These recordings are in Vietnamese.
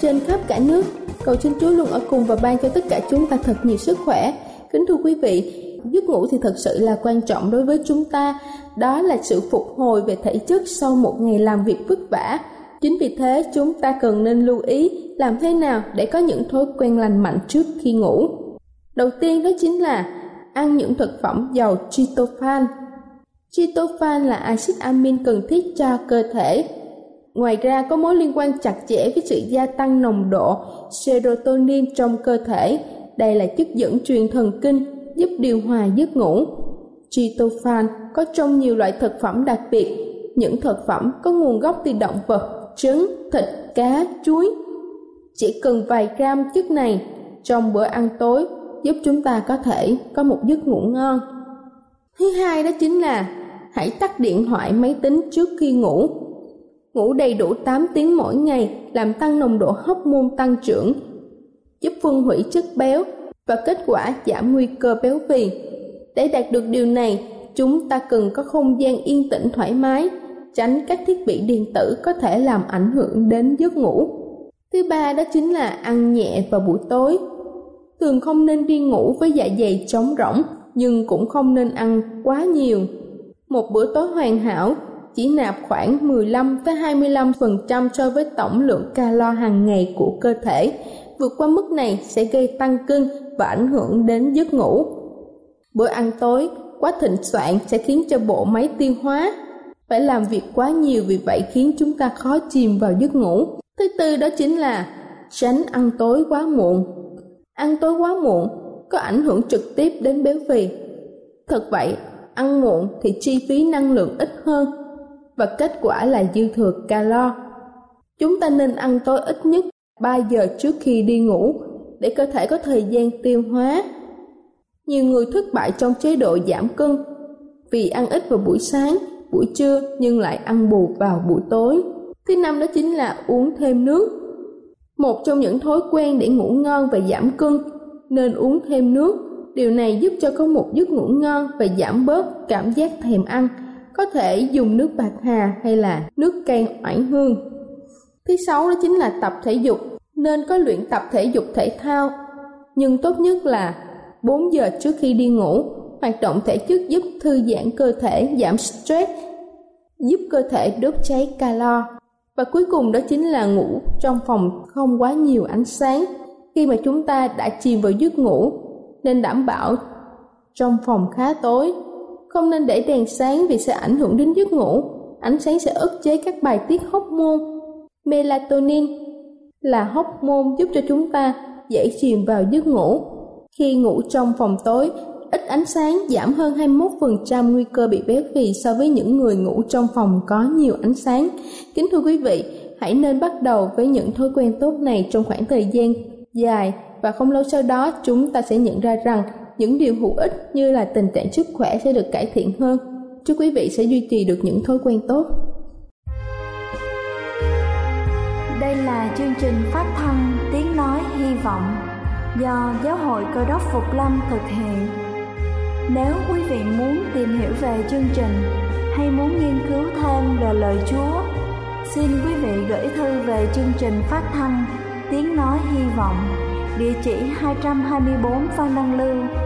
Trên khắp cả nước. Cầu xin Chúa luôn ở cùng và ban cho tất cả chúng ta thật nhiều sức khỏe. Kính thưa quý vị, giấc ngủ thì thật sự là quan trọng đối với chúng ta. Đó là sự phục hồi về thể chất sau một ngày làm việc vất vả. Chính vì thế chúng ta cần nên lưu ý làm thế nào để có những thói quen lành mạnh trước khi ngủ. Đầu tiên đó chính là ăn những thực phẩm giàu tryptophan. Tryptophan là axit amin cần thiết cho cơ thể. Ngoài ra có mối liên quan chặt chẽ với sự gia tăng nồng độ serotonin trong cơ thể. Đây là chất dẫn truyền thần kinh giúp điều hòa giấc ngủ. Tryptophan có trong nhiều loại thực phẩm đặc biệt. Những thực phẩm có nguồn gốc từ động vật, trứng, thịt, cá, chuối. Chỉ cần vài gram chất này trong bữa ăn tối giúp chúng ta có thể có một giấc ngủ ngon. Thứ hai đó chính là hãy tắt điện thoại máy tính trước khi ngủ. Ngủ đầy đủ 8 tiếng mỗi ngày làm tăng nồng độ hóc môn tăng trưởng, giúp phân hủy chất béo và kết quả giảm nguy cơ béo phì. Để đạt được điều này, chúng ta cần có không gian yên tĩnh thoải mái, tránh các thiết bị điện tử có thể làm ảnh hưởng đến giấc ngủ. Thứ ba đó chính là ăn nhẹ vào buổi tối. Thường không nên đi ngủ với dạ dày trống rỗng, nhưng cũng không nên ăn quá nhiều. Một bữa tối hoàn hảo chỉ nạp khoảng 15 tới 25% so với tổng lượng calo hàng ngày của cơ thể. Vượt qua mức này sẽ gây tăng cân và ảnh hưởng đến giấc ngủ. Bữa ăn tối quá thịnh soạn sẽ khiến cho bộ máy tiêu hóa phải làm việc quá nhiều vì vậy khiến chúng ta khó chìm vào giấc ngủ. Thứ tư đó chính là tránh ăn tối quá muộn. Ăn tối quá muộn có ảnh hưởng trực tiếp đến béo phì. Thật vậy, ăn muộn thì chi phí năng lượng ít hơn và kết quả là dư thừa calo. Chúng ta nên ăn tối ít nhất 3 giờ trước khi đi ngủ để cơ thể có thời gian tiêu hóa. Nhiều người thất bại trong chế độ giảm cân vì ăn ít vào buổi sáng, buổi trưa nhưng lại ăn bù vào buổi tối. Thứ năm đó chính là uống thêm nước. Một trong những thói quen để ngủ ngon và giảm cân nên uống thêm nước. Điều này giúp cho có một giấc ngủ ngon và giảm bớt cảm giác thèm ăn. Có thể dùng nước bạc hà hay là nước cây oải hương. Thứ sáu đó chính là tập thể dục. Nên có luyện tập thể dục thể thao. Nhưng tốt nhất là 4 giờ trước khi đi ngủ. Hoạt động thể chất giúp thư giãn cơ thể, giảm stress, giúp cơ thể đốt cháy calo. Và cuối cùng đó chính là ngủ trong phòng không quá nhiều ánh sáng. Khi mà chúng ta đã chìm vào giấc ngủ, nên đảm bảo trong phòng khá tối. Không nên để đèn sáng vì sẽ ảnh hưởng đến giấc ngủ. Ánh sáng sẽ ức chế các bài tiết hóc môn. Melatonin là hóc môn giúp cho chúng ta dễ chìm vào giấc ngủ. Khi ngủ trong phòng tối, ít ánh sáng giảm hơn 21% nguy cơ bị béo phì so với những người ngủ trong phòng có nhiều ánh sáng. Kính thưa quý vị, hãy nên bắt đầu với những thói quen tốt này trong khoảng thời gian dài và không lâu sau đó chúng ta sẽ nhận ra rằng những điều hữu ích như là tình trạng sức khỏe sẽ được cải thiện hơn. Chúc quý vị sẽ duy trì được những thói quen tốt. Đây là chương trình phát thanh Tiếng Nói Hy Vọng do Giáo hội Cơ đốc Phục Lâm thực hiện. Nếu quý vị muốn tìm hiểu về chương trình hay muốn nghiên cứu thêm về lời Chúa, xin quý vị gửi thư về chương trình phát thanh Tiếng Nói Hy Vọng, địa chỉ 224 Phan Đăng Lưu,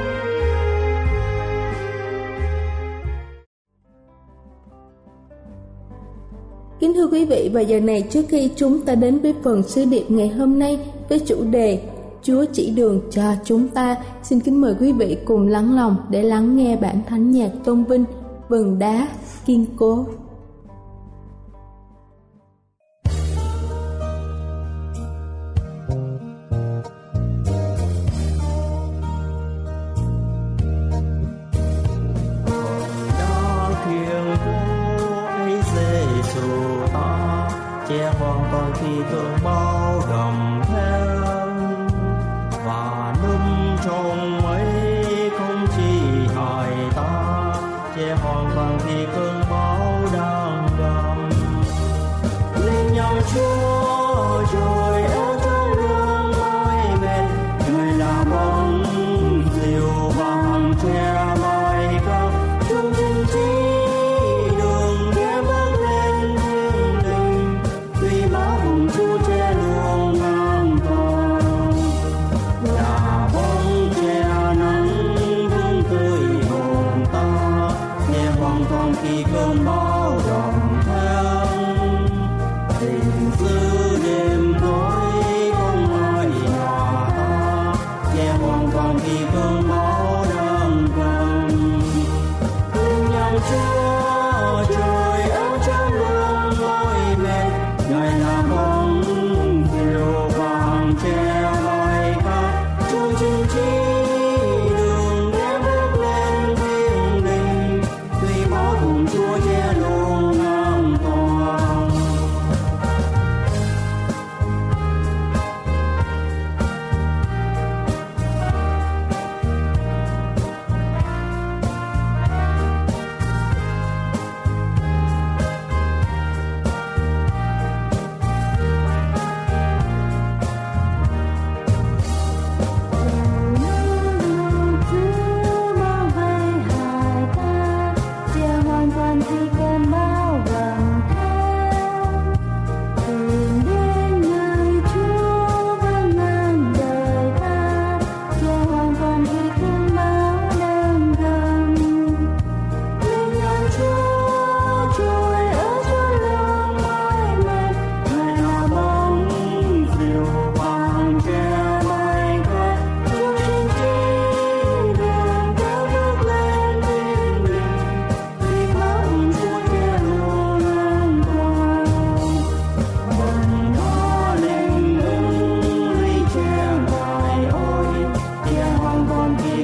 Quý vị, và giờ này trước khi chúng ta đến với phần sứ điệp ngày hôm nay với chủ đề Chúa chỉ đường cho chúng ta, xin kính mời quý vị cùng lắng lòng để lắng nghe bản thánh nhạc tôn vinh vầng đá kiên cố.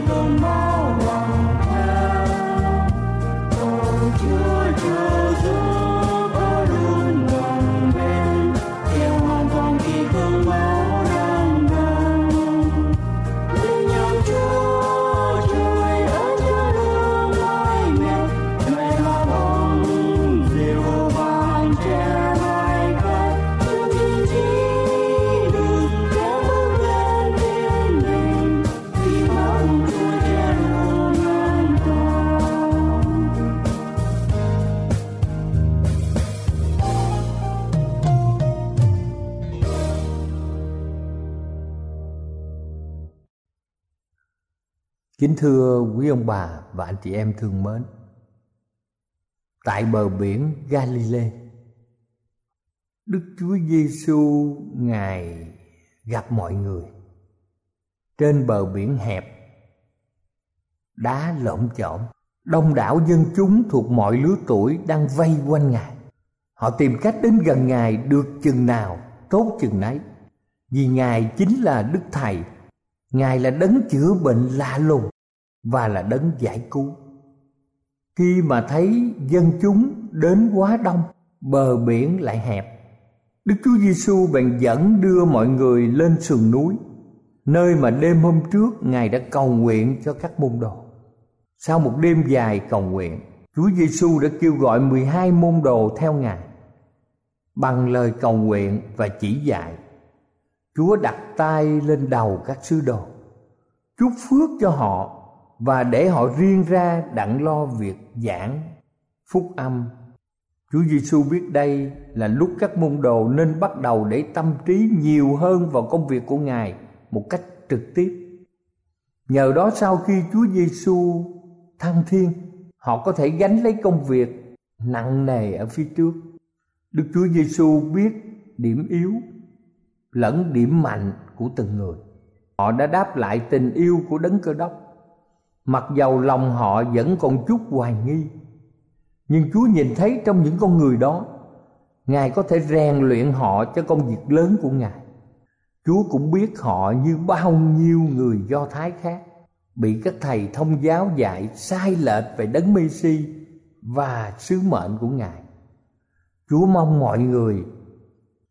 Go moment. Kính thưa quý ông bà và anh chị em thương mến, Tại bờ biển Galilee, Đức Chúa Giêsu ngài gặp mọi người. Trên bờ biển hẹp, đá lởm chởm, đông đảo dân chúng thuộc mọi lứa tuổi đang vây quanh ngài. Họ tìm cách đến gần ngài được chừng nào, tốt chừng nấy, vì ngài chính là đức thầy ngài là đấng chữa bệnh lạ lùng và là đấng giải cứu. Khi mà thấy dân chúng đến quá đông, bờ biển lại hẹp, đức chúa giêsu bèn dẫn đưa mọi người lên sườn núi, nơi mà đêm hôm trước ngài đã cầu nguyện cho các môn đồ. Sau một đêm dài cầu nguyện, chúa giêsu đã kêu gọi 12 môn đồ theo ngài, bằng lời cầu nguyện và chỉ dạy chúa đặt tay lên đầu các sứ đồ chúc phước cho họ và để họ riêng ra đặng lo việc giảng phúc âm Chúa Giêsu biết đây là lúc các môn đồ nên bắt đầu để tâm trí nhiều hơn vào công việc của Ngài một cách trực tiếp. Nhờ đó sau khi Chúa Giêsu thăng thiên, họ có thể gánh lấy công việc nặng nề ở phía trước. Đức Chúa Giêsu biết điểm yếu lẫn điểm mạnh của từng người. Họ đã đáp lại tình yêu của đấng cơ đốc. Mặc dầu lòng họ vẫn còn chút hoài nghi, nhưng Chúa nhìn thấy trong những con người đó, Ngài có thể rèn luyện họ cho công việc lớn của Ngài. Chúa cũng biết họ như bao nhiêu người Do Thái khác bị các thầy thông giáo dạy sai lệch về đấng Messi và sứ mệnh của Ngài. Chúa mong mọi người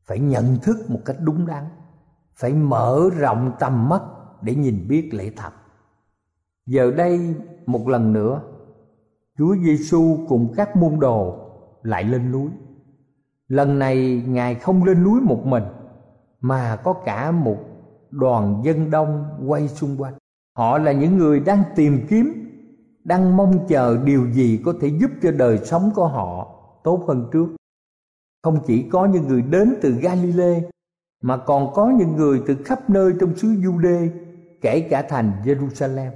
phải nhận thức một cách đúng đắn, phải mở rộng tầm mắt để nhìn biết lễ thật. Giờ đây một lần nữa, Chúa Giêsu cùng các môn đồ lại lên núi. Lần này Ngài không lên núi một mình mà có cả một đoàn dân đông quay xung quanh. Họ là những người đang tìm kiếm, đang mong chờ điều gì có thể giúp cho đời sống của họ tốt hơn trước. Không chỉ có những người đến từ Galilee mà còn có những người từ khắp nơi trong xứ Jude, kể cả thành Jerusalem.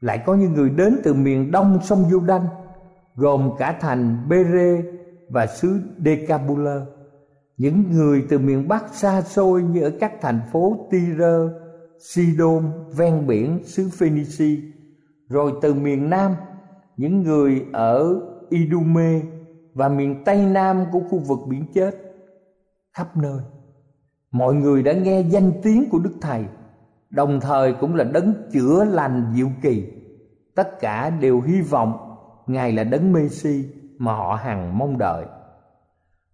Lại có những người đến từ miền đông sông Giô-đanh, gồm cả thành Bê-rê và xứ Decabula những người từ miền Bắc xa xôi như ở các thành phố Tyre, Sidon, ven biển xứ Phoenici, rồi từ miền Nam những người ở Idume và miền Tây Nam của khu vực biển chết khắp nơi. Mọi người đã nghe danh tiếng của Đức Thầy, đồng thời cũng là đấng chữa lành diệu kỳ. Tất cả đều hy vọng Ngài là đấng Messi mà họ hằng mong đợi.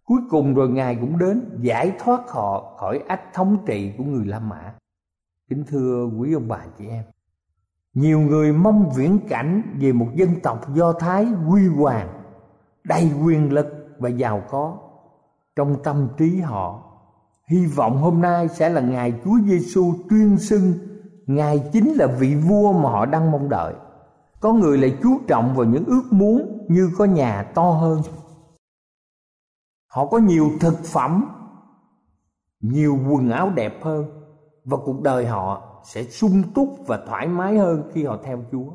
Cuối cùng rồi Ngài cũng đến giải thoát họ khỏi ách thống trị của người La Mã. Kính thưa quý ông bà chị em, nhiều người mong viễn cảnh về một dân tộc Do Thái huy hoàng, đầy quyền lực và giàu có. Trong tâm trí họ, hy vọng hôm nay sẽ là ngày Chúa Giêsu tuyên xưng Ngài chính là vị vua mà họ đang mong đợi. Có người lại chú trọng vào những ước muốn như có nhà to hơn họ có nhiều thực phẩm nhiều quần áo đẹp hơn và cuộc đời họ sẽ sung túc và thoải mái hơn khi họ theo Chúa.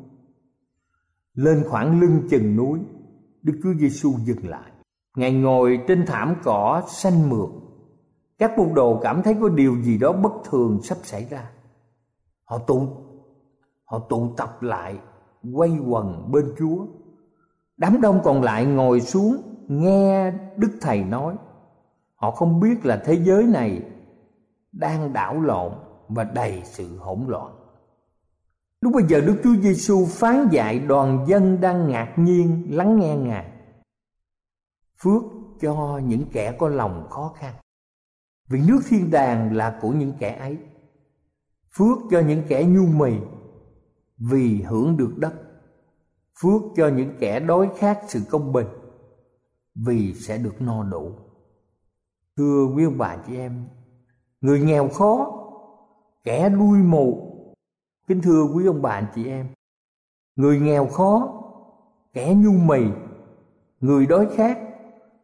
Lên khoảng lưng chừng núi, Đức Chúa Giêsu dừng lại. Ngài ngồi trên thảm cỏ xanh mượt. Các môn đồ cảm thấy có điều gì đó bất thường sắp xảy ra. Họ tụ họ tụ tập lại, quay quần bên Chúa. Đám đông còn lại ngồi xuống nghe đức thầy nói họ không biết là thế giới này đang đảo lộn và đầy sự hỗn loạn lúc bây giờ đức chúa giêsu phán dạy đoàn dân đang ngạc nhiên lắng nghe ngài. Phước cho những kẻ có lòng khó khăn. Vì nước thiên đàng là của những kẻ ấy. Phước cho những kẻ nhu mì, vì hưởng được đất. Phước cho những kẻ đói khát sự công bình, vì sẽ được no đủ. Thưa quý ông bà chị em, người nghèo khó, kẻ đuôi mù kính thưa quý ông bà anh chị em người nghèo khó kẻ nhu mì người đói khát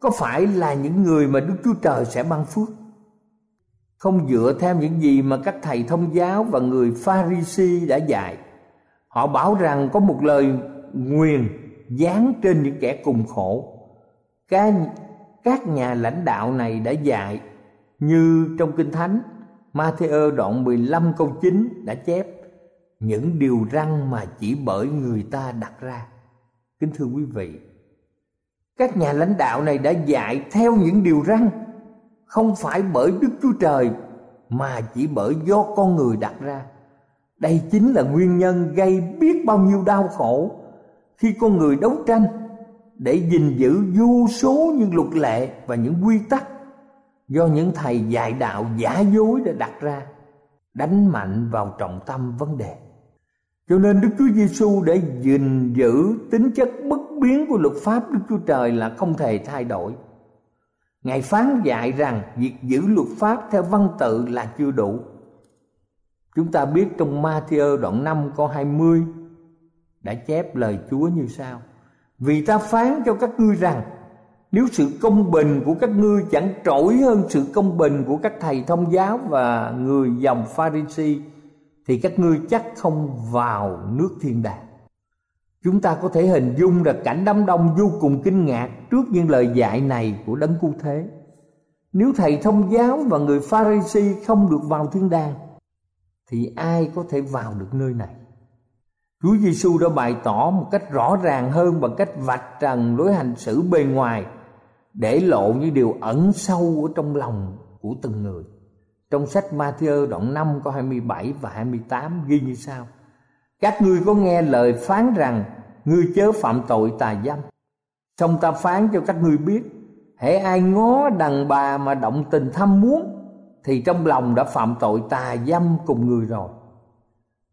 có phải là những người mà đức chúa trời sẽ ban phước? Không dựa theo những gì mà các thầy thông giáo và người pha ri si đã dạy. Họ bảo rằng có một lời nguyền dán trên những kẻ cùng khổ. Các, các nhà lãnh đạo này đã dạy như trong Kinh Thánh Matthew đoạn 15 câu 9 đã chép những điều răn mà chỉ bởi người ta đặt ra. Kính thưa quý vị, các nhà lãnh đạo này đã dạy theo những điều răn, không phải bởi đức chúa trời mà chỉ bởi do con người đặt ra. Đây chính là nguyên nhân gây biết bao nhiêu đau khổ khi con người đấu tranh để gìn giữ vô số những luật lệ và những quy tắc do những thầy dạy đạo giả dối đã đặt ra, đánh mạnh vào trọng tâm vấn đề cho nên Đức Chúa Giêsu để gìn giữ tính chất bất biến của luật pháp Đức Chúa Trời là không thể thay đổi. Ngài phán dạy rằng việc giữ luật pháp theo văn tự là chưa đủ. Chúng ta biết trong Matthew đoạn 5 câu 20 đã chép lời Chúa như sau: Vì ta phán cho các ngươi rằng, nếu sự công bình của các ngươi chẳng trội hơn sự công bình của các thầy thông giáo và người dòng Pharisee thì các ngươi chắc không vào nước thiên đàng. Chúng ta có thể hình dung được cảnh đám đông vô cùng kinh ngạc trước những lời dạy này của đấng cứu thế. Nếu thầy thông giáo và người Pharisee không được vào thiên đàng, thì ai có thể vào được nơi này? Chúa Giêsu đã bày tỏ một cách rõ ràng hơn bằng cách vạch trần lối hành xử bề ngoài để lộ những điều ẩn sâu ở trong lòng của từng người. Trong sách Matthew đoạn 5 câu 27 và 28 ghi như sau: Các ngươi có nghe lời phán rằng ngươi chớ phạm tội tà dâm. Xong ta phán cho các ngươi biết, hễ ai ngó đàn bà mà động tình tham muốn thì trong lòng đã phạm tội tà dâm cùng người rồi.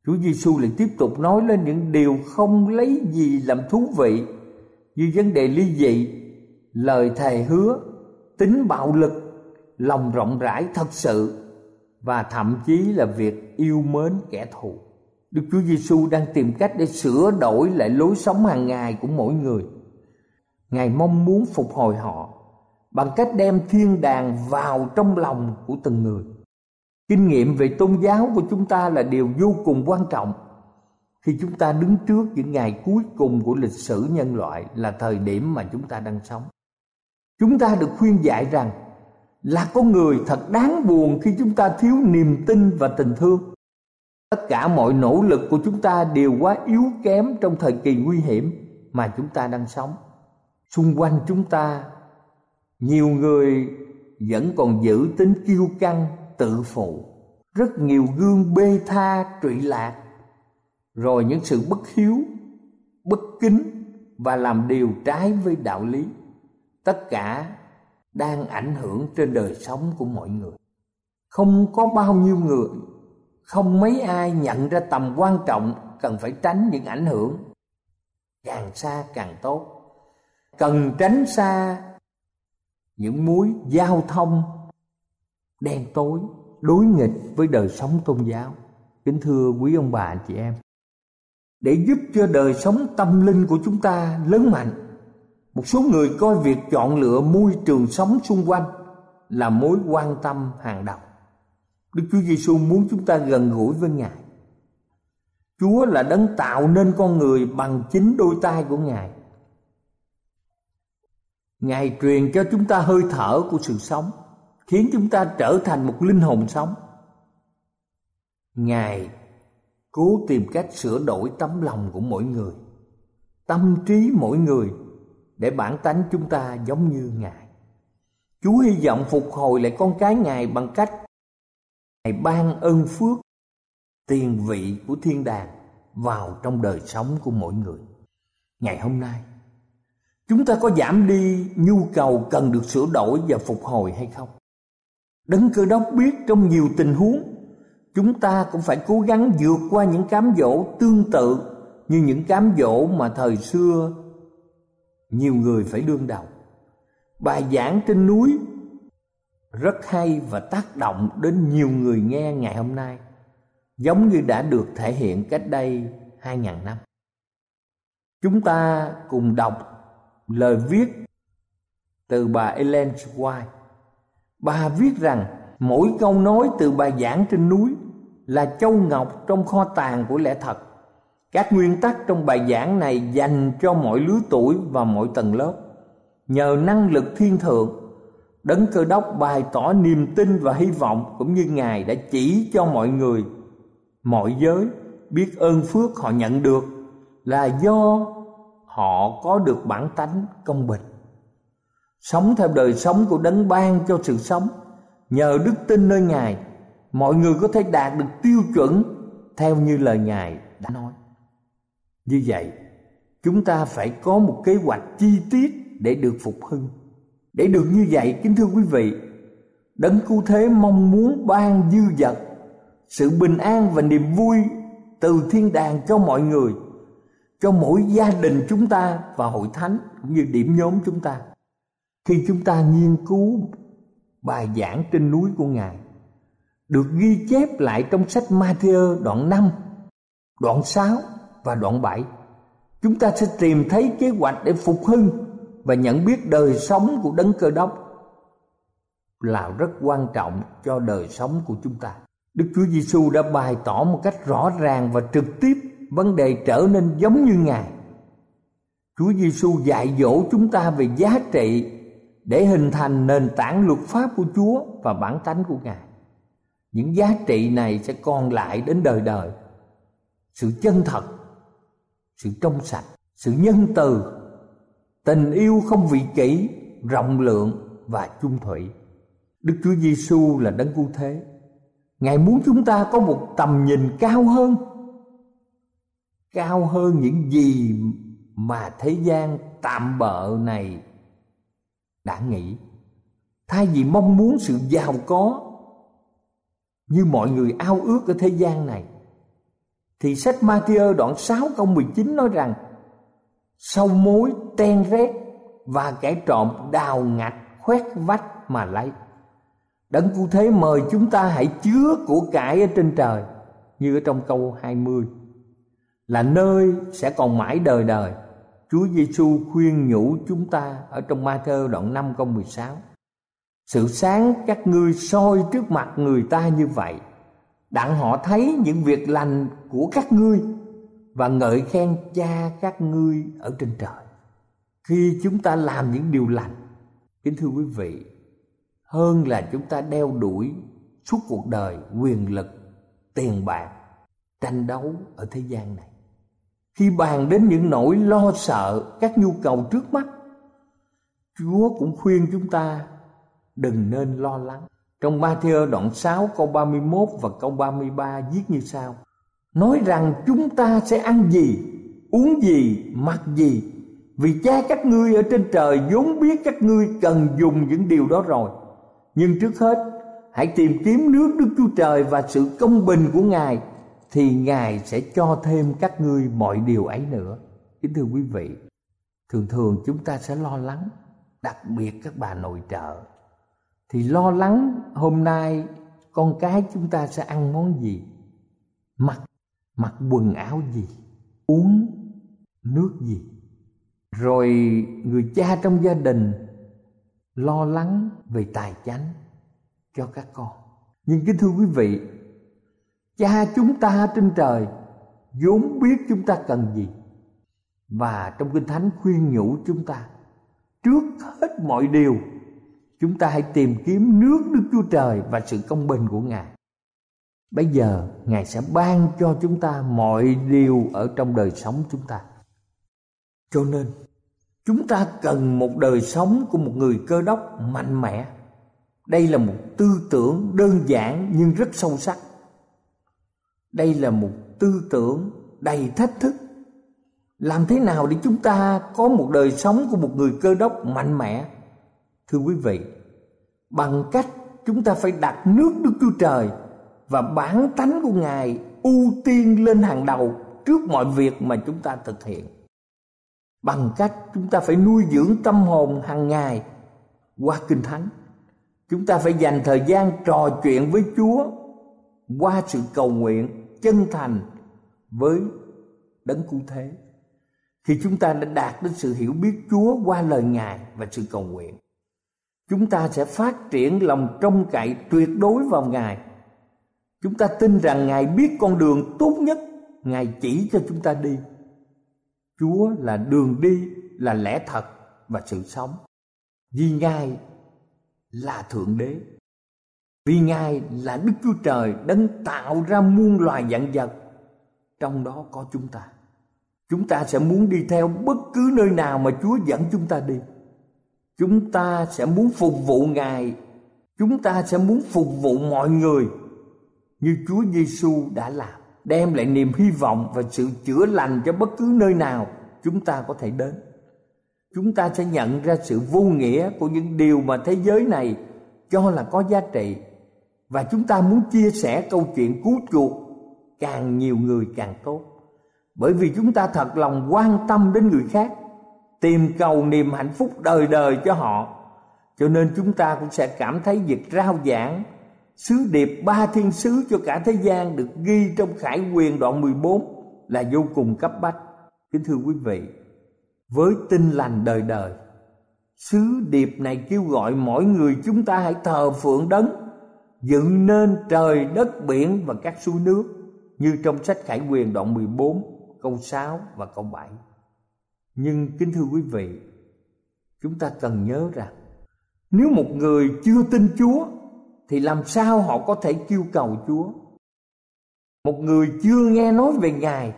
Chúa Giêsu lại tiếp tục nói lên những điều không lấy gì làm thú vị như vấn đề ly dị, lời thề hứa, tính bạo lực, lòng rộng rãi thật sự và thậm chí là việc yêu mến kẻ thù. Đức Chúa Giêsu đang tìm cách để sửa đổi lại lối sống hàng ngày của mỗi người. Ngài mong muốn phục hồi họ bằng cách đem thiên đàng vào trong lòng của từng người. Kinh nghiệm về tôn giáo của chúng ta là điều vô cùng quan trọng khi chúng ta đứng trước những ngày cuối cùng của lịch sử nhân loại là thời điểm mà chúng ta đang sống. Chúng ta được khuyên dạy rằng là con người thật đáng buồn khi chúng ta thiếu niềm tin và tình thương. Tất cả mọi nỗ lực của chúng ta đều quá yếu kém trong thời kỳ nguy hiểm mà chúng ta đang sống. Xung quanh chúng ta, nhiều người vẫn còn giữ tính kiêu căng, tự phụ. Rất nhiều gương bê tha, trụy lạc. Rồi những sự bất hiếu, bất kính và làm điều trái với đạo lý. Tất cả đang ảnh hưởng trên đời sống của mọi người. Không có bao nhiêu người, không mấy ai nhận ra tầm quan trọng cần phải tránh những ảnh hưởng. Càng xa càng tốt. Cần tránh xa những mối giao thông đen tối, đối nghịch với đời sống tôn giáo. Kính thưa quý ông bà chị em, để giúp cho đời sống tâm linh của chúng ta lớn mạnh một số người coi việc chọn lựa môi trường sống xung quanh là mối quan tâm hàng đầu. Đức chúa giêsu muốn chúng ta gần gũi với ngài. Chúa là đấng tạo nên con người bằng chính đôi tay của ngài. Ngài truyền cho chúng ta hơi thở của sự sống, khiến chúng ta trở thành một linh hồn sống. Ngài cố tìm cách sửa đổi tấm lòng của mỗi người, tâm trí mỗi người để bản tánh chúng ta giống như Ngài. Chúa hy vọng phục hồi lại con cái Ngài bằng cách Ngài ban ơn phước, tiền vị của thiên đàng vào trong đời sống của mỗi người. Ngày hôm nay, chúng ta có giảm đi nhu cầu cần được sửa đổi và phục hồi hay không? Đấng cơ đốc biết trong nhiều tình huống, chúng ta cũng phải cố gắng vượt qua những cám dỗ tương tự như những cám dỗ mà thời xưa nhiều người phải đương đầu. Bài giảng trên núi rất hay và tác động đến nhiều người nghe ngày hôm nay, giống như đã được thể hiện cách đây hai ngàn năm. Chúng ta cùng đọc lời viết từ bà Ellen White. Bà viết rằng, mỗi câu nói từ bài giảng trên núi là châu ngọc trong kho tàng của lẽ thật các nguyên tắc trong bài giảng này dành cho mọi lứa tuổi và mọi tầng lớp. Nhờ năng lực thiên thượng, đấng cơ đốc bày tỏ niềm tin và hy vọng cũng như Ngài đã chỉ cho mọi người, mọi giới biết ơn phước họ nhận được là do họ có được bản tánh công bình. Sống theo đời sống của đấng ban cho sự sống. Nhờ đức tin nơi ngài mọi người có thể đạt được tiêu chuẩn theo như lời ngài đã nói như vậy chúng ta phải có một kế hoạch chi tiết để được phục hưng. Để được như vậy kính thưa quý vị đấng cứu thế mong muốn ban dư dật sự bình an và niềm vui từ thiên đàng cho mọi người cho mỗi gia đình chúng ta và hội thánh cũng như điểm nhóm chúng ta. Khi chúng ta nghiên cứu bài giảng trên núi của ngài được ghi chép lại trong sách Matthew đoạn 5, đoạn 6 và đoạn 7. Chúng ta sẽ tìm thấy kế hoạch để phục hưng và nhận biết đời sống của đấng cơ đốc là rất quan trọng cho đời sống của chúng ta. Đức Chúa Giêsu đã bày tỏ một cách rõ ràng và trực tiếp vấn đề trở nên giống như Ngài. Chúa Giêsu dạy dỗ chúng ta về giá trị để hình thành nền tảng luật pháp của Chúa và bản tánh của Ngài. Những giá trị này sẽ còn lại đến đời đời. Sự chân thật, sự trong sạch, sự nhân từ, tình yêu không vị kỷ, rộng lượng và chung thủy. Đức Chúa Giêsu là đấng cứu thế. Ngài muốn chúng ta có một tầm nhìn cao hơn cao hơn những gì mà thế gian tạm bợ này đã nghĩ thay vì mong muốn sự giàu có như mọi người ao ước ở thế gian này thì sách Matthew đoạn 6 câu 19 nói rằng sâu mối ten rét và kẻ trộm đào ngạch khoét vách mà lấy Đấng cứu thế mời chúng ta hãy chứa của cải ở trên trời như ở trong câu 20 là nơi sẽ còn mãi đời đời. Chúa Giêsu khuyên nhủ chúng ta ở trong Ma-thơ đoạn 5 câu 16. Sự sáng các ngươi soi trước mặt người ta như vậy, đặng họ thấy những việc lành của các ngươi và ngợi khen cha các ngươi ở trên trời. Khi chúng ta làm những điều lành, kính thưa quý vị, hơn là chúng ta đeo đuổi suốt cuộc đời quyền lực, tiền bạc, tranh đấu ở thế gian này khi bàn đến những nỗi lo sợ các nhu cầu trước mắt chúa cũng khuyên chúng ta đừng nên lo lắng trong Matthew đoạn 6 câu 31 và câu 33 viết như sau Nói rằng chúng ta sẽ ăn gì, uống gì, mặc gì Vì cha các ngươi ở trên trời vốn biết các ngươi cần dùng những điều đó rồi Nhưng trước hết hãy tìm kiếm nước Đức Chúa Trời và sự công bình của Ngài thì Ngài sẽ cho thêm các ngươi mọi điều ấy nữa. Kính thưa quý vị, thường thường chúng ta sẽ lo lắng, đặc biệt các bà nội trợ. Thì lo lắng hôm nay con cái chúng ta sẽ ăn món gì, mặc mặc quần áo gì, uống nước gì. Rồi người cha trong gia đình lo lắng về tài chánh cho các con. Nhưng kính thưa quý vị, cha chúng ta trên trời vốn biết chúng ta cần gì và trong kinh thánh khuyên nhủ chúng ta trước hết mọi điều chúng ta hãy tìm kiếm nước đức chúa trời và sự công bình của ngài. Bây giờ, ngài sẽ ban cho chúng ta mọi điều ở trong đời sống chúng ta. Cho nên, chúng ta cần một đời sống của một người cơ đốc mạnh mẽ. Đây là một tư tưởng đơn giản nhưng rất sâu sắc. Đây là một tư tưởng đầy thách thức. Làm thế nào để chúng ta có một đời sống của một người cơ đốc mạnh mẽ? Thưa quý vị, bằng cách chúng ta phải đặt nước đức chúa trời và bản tánh của ngài ưu tiên lên hàng đầu trước mọi việc mà chúng ta thực hiện. Bằng cách chúng ta phải nuôi dưỡng tâm hồn hàng ngày qua kinh thánh. Chúng ta phải dành thời gian trò chuyện với chúa qua sự cầu nguyện chân thành với đấng cứu thế. Thì chúng ta đã đạt đến sự hiểu biết Chúa qua lời Ngài và sự cầu nguyện chúng ta sẽ phát triển lòng trông cậy tuyệt đối vào Ngài. Chúng ta tin rằng Ngài biết con đường tốt nhất Ngài chỉ cho chúng ta đi. Chúa là đường đi là lẽ thật và sự sống. Vì Ngài là thượng đế. Vì Ngài là Đức Chúa Trời đấng tạo ra muôn loài dạng vật, trong đó có chúng ta. chúng ta sẽ muốn đi theo bất cứ nơi nào mà Chúa dẫn chúng ta đi. Chúng ta sẽ muốn phục vụ Ngài, chúng ta sẽ muốn phục vụ mọi người như Chúa Giêsu đã làm, đem lại niềm hy vọng và sự chữa lành cho bất cứ nơi nào chúng ta có thể đến. Chúng ta sẽ nhận ra sự vô nghĩa của những điều mà thế giới này cho là có giá trị. Và chúng ta muốn chia sẻ câu chuyện cứu chuộc càng nhiều người càng tốt. Bởi vì chúng ta thật lòng quan tâm đến người khác tìm cầu niềm hạnh phúc đời đời cho họ cho nên chúng ta cũng sẽ cảm thấy việc rao giảng, sứ điệp ba thiên sứ cho cả thế gian được ghi trong khải quyền đoạn 14 là vô cùng cấp bách kính thưa quý vị, với tin lành đời đời, sứ điệp này kêu gọi mỗi người chúng ta hãy thờ phượng đấng, dựng nên trời đất biển và các suối nước như trong sách Khải Quyền đoạn 14 câu 6 và câu 7. Nhưng kính thưa quý vị, chúng ta cần nhớ rằng nếu một người chưa tin Chúa thì làm sao họ có thể kêu cầu Chúa? Một người chưa nghe nói về Ngài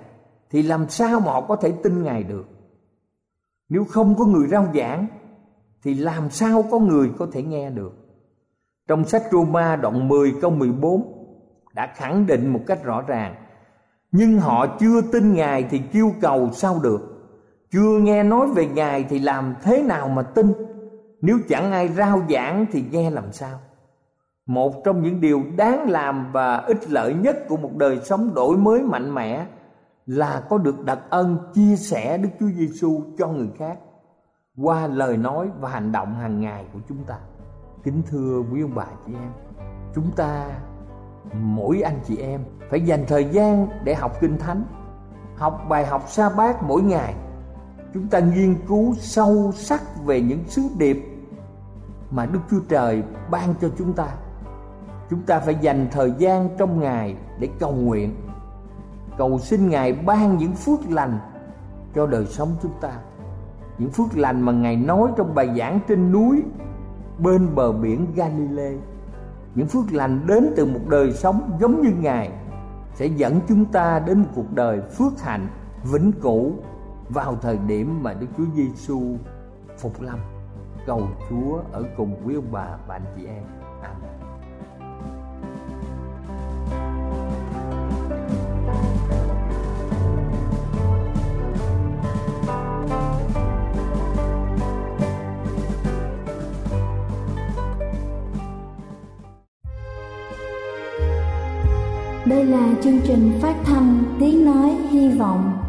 thì làm sao mà họ có thể tin Ngài được? Nếu không có người rao giảng thì làm sao có người có thể nghe được? Trong sách Roma đoạn 10 câu 14 đã khẳng định một cách rõ ràng nhưng họ chưa tin ngài thì kêu cầu sao được chưa nghe nói về ngài thì làm thế nào mà tin? Nếu chẳng ai rao giảng thì nghe làm sao? Một trong những điều đáng làm và ích lợi nhất của một đời sống đổi mới mạnh mẽ là có được đặc ân chia sẻ Đức Chúa Giêsu cho người khác qua lời nói và hành động hàng ngày của chúng ta. Kính thưa quý ông bà chị em, chúng ta mỗi anh chị em phải dành thời gian để học kinh thánh học bài học sa bát mỗi ngày chúng ta nghiên cứu sâu sắc về những sứ điệp mà đức chúa trời ban cho chúng ta. Chúng ta phải dành thời gian trong ngày để cầu nguyện, cầu xin ngài ban những phước lành cho đời sống chúng ta. Những phước lành mà ngài nói trong bài giảng trên núi, bên bờ biển Galilee những phước lành đến từ một đời sống giống như ngài sẽ dẫn chúng ta đến một cuộc đời phước hạnh, vĩnh cửu vào thời điểm mà Đức Chúa Giêsu phục lâm. Cầu Chúa ở cùng quý ông bà và anh chị em. Amen. Đây là chương trình phát thanh Tiếng Nói Hy Vọng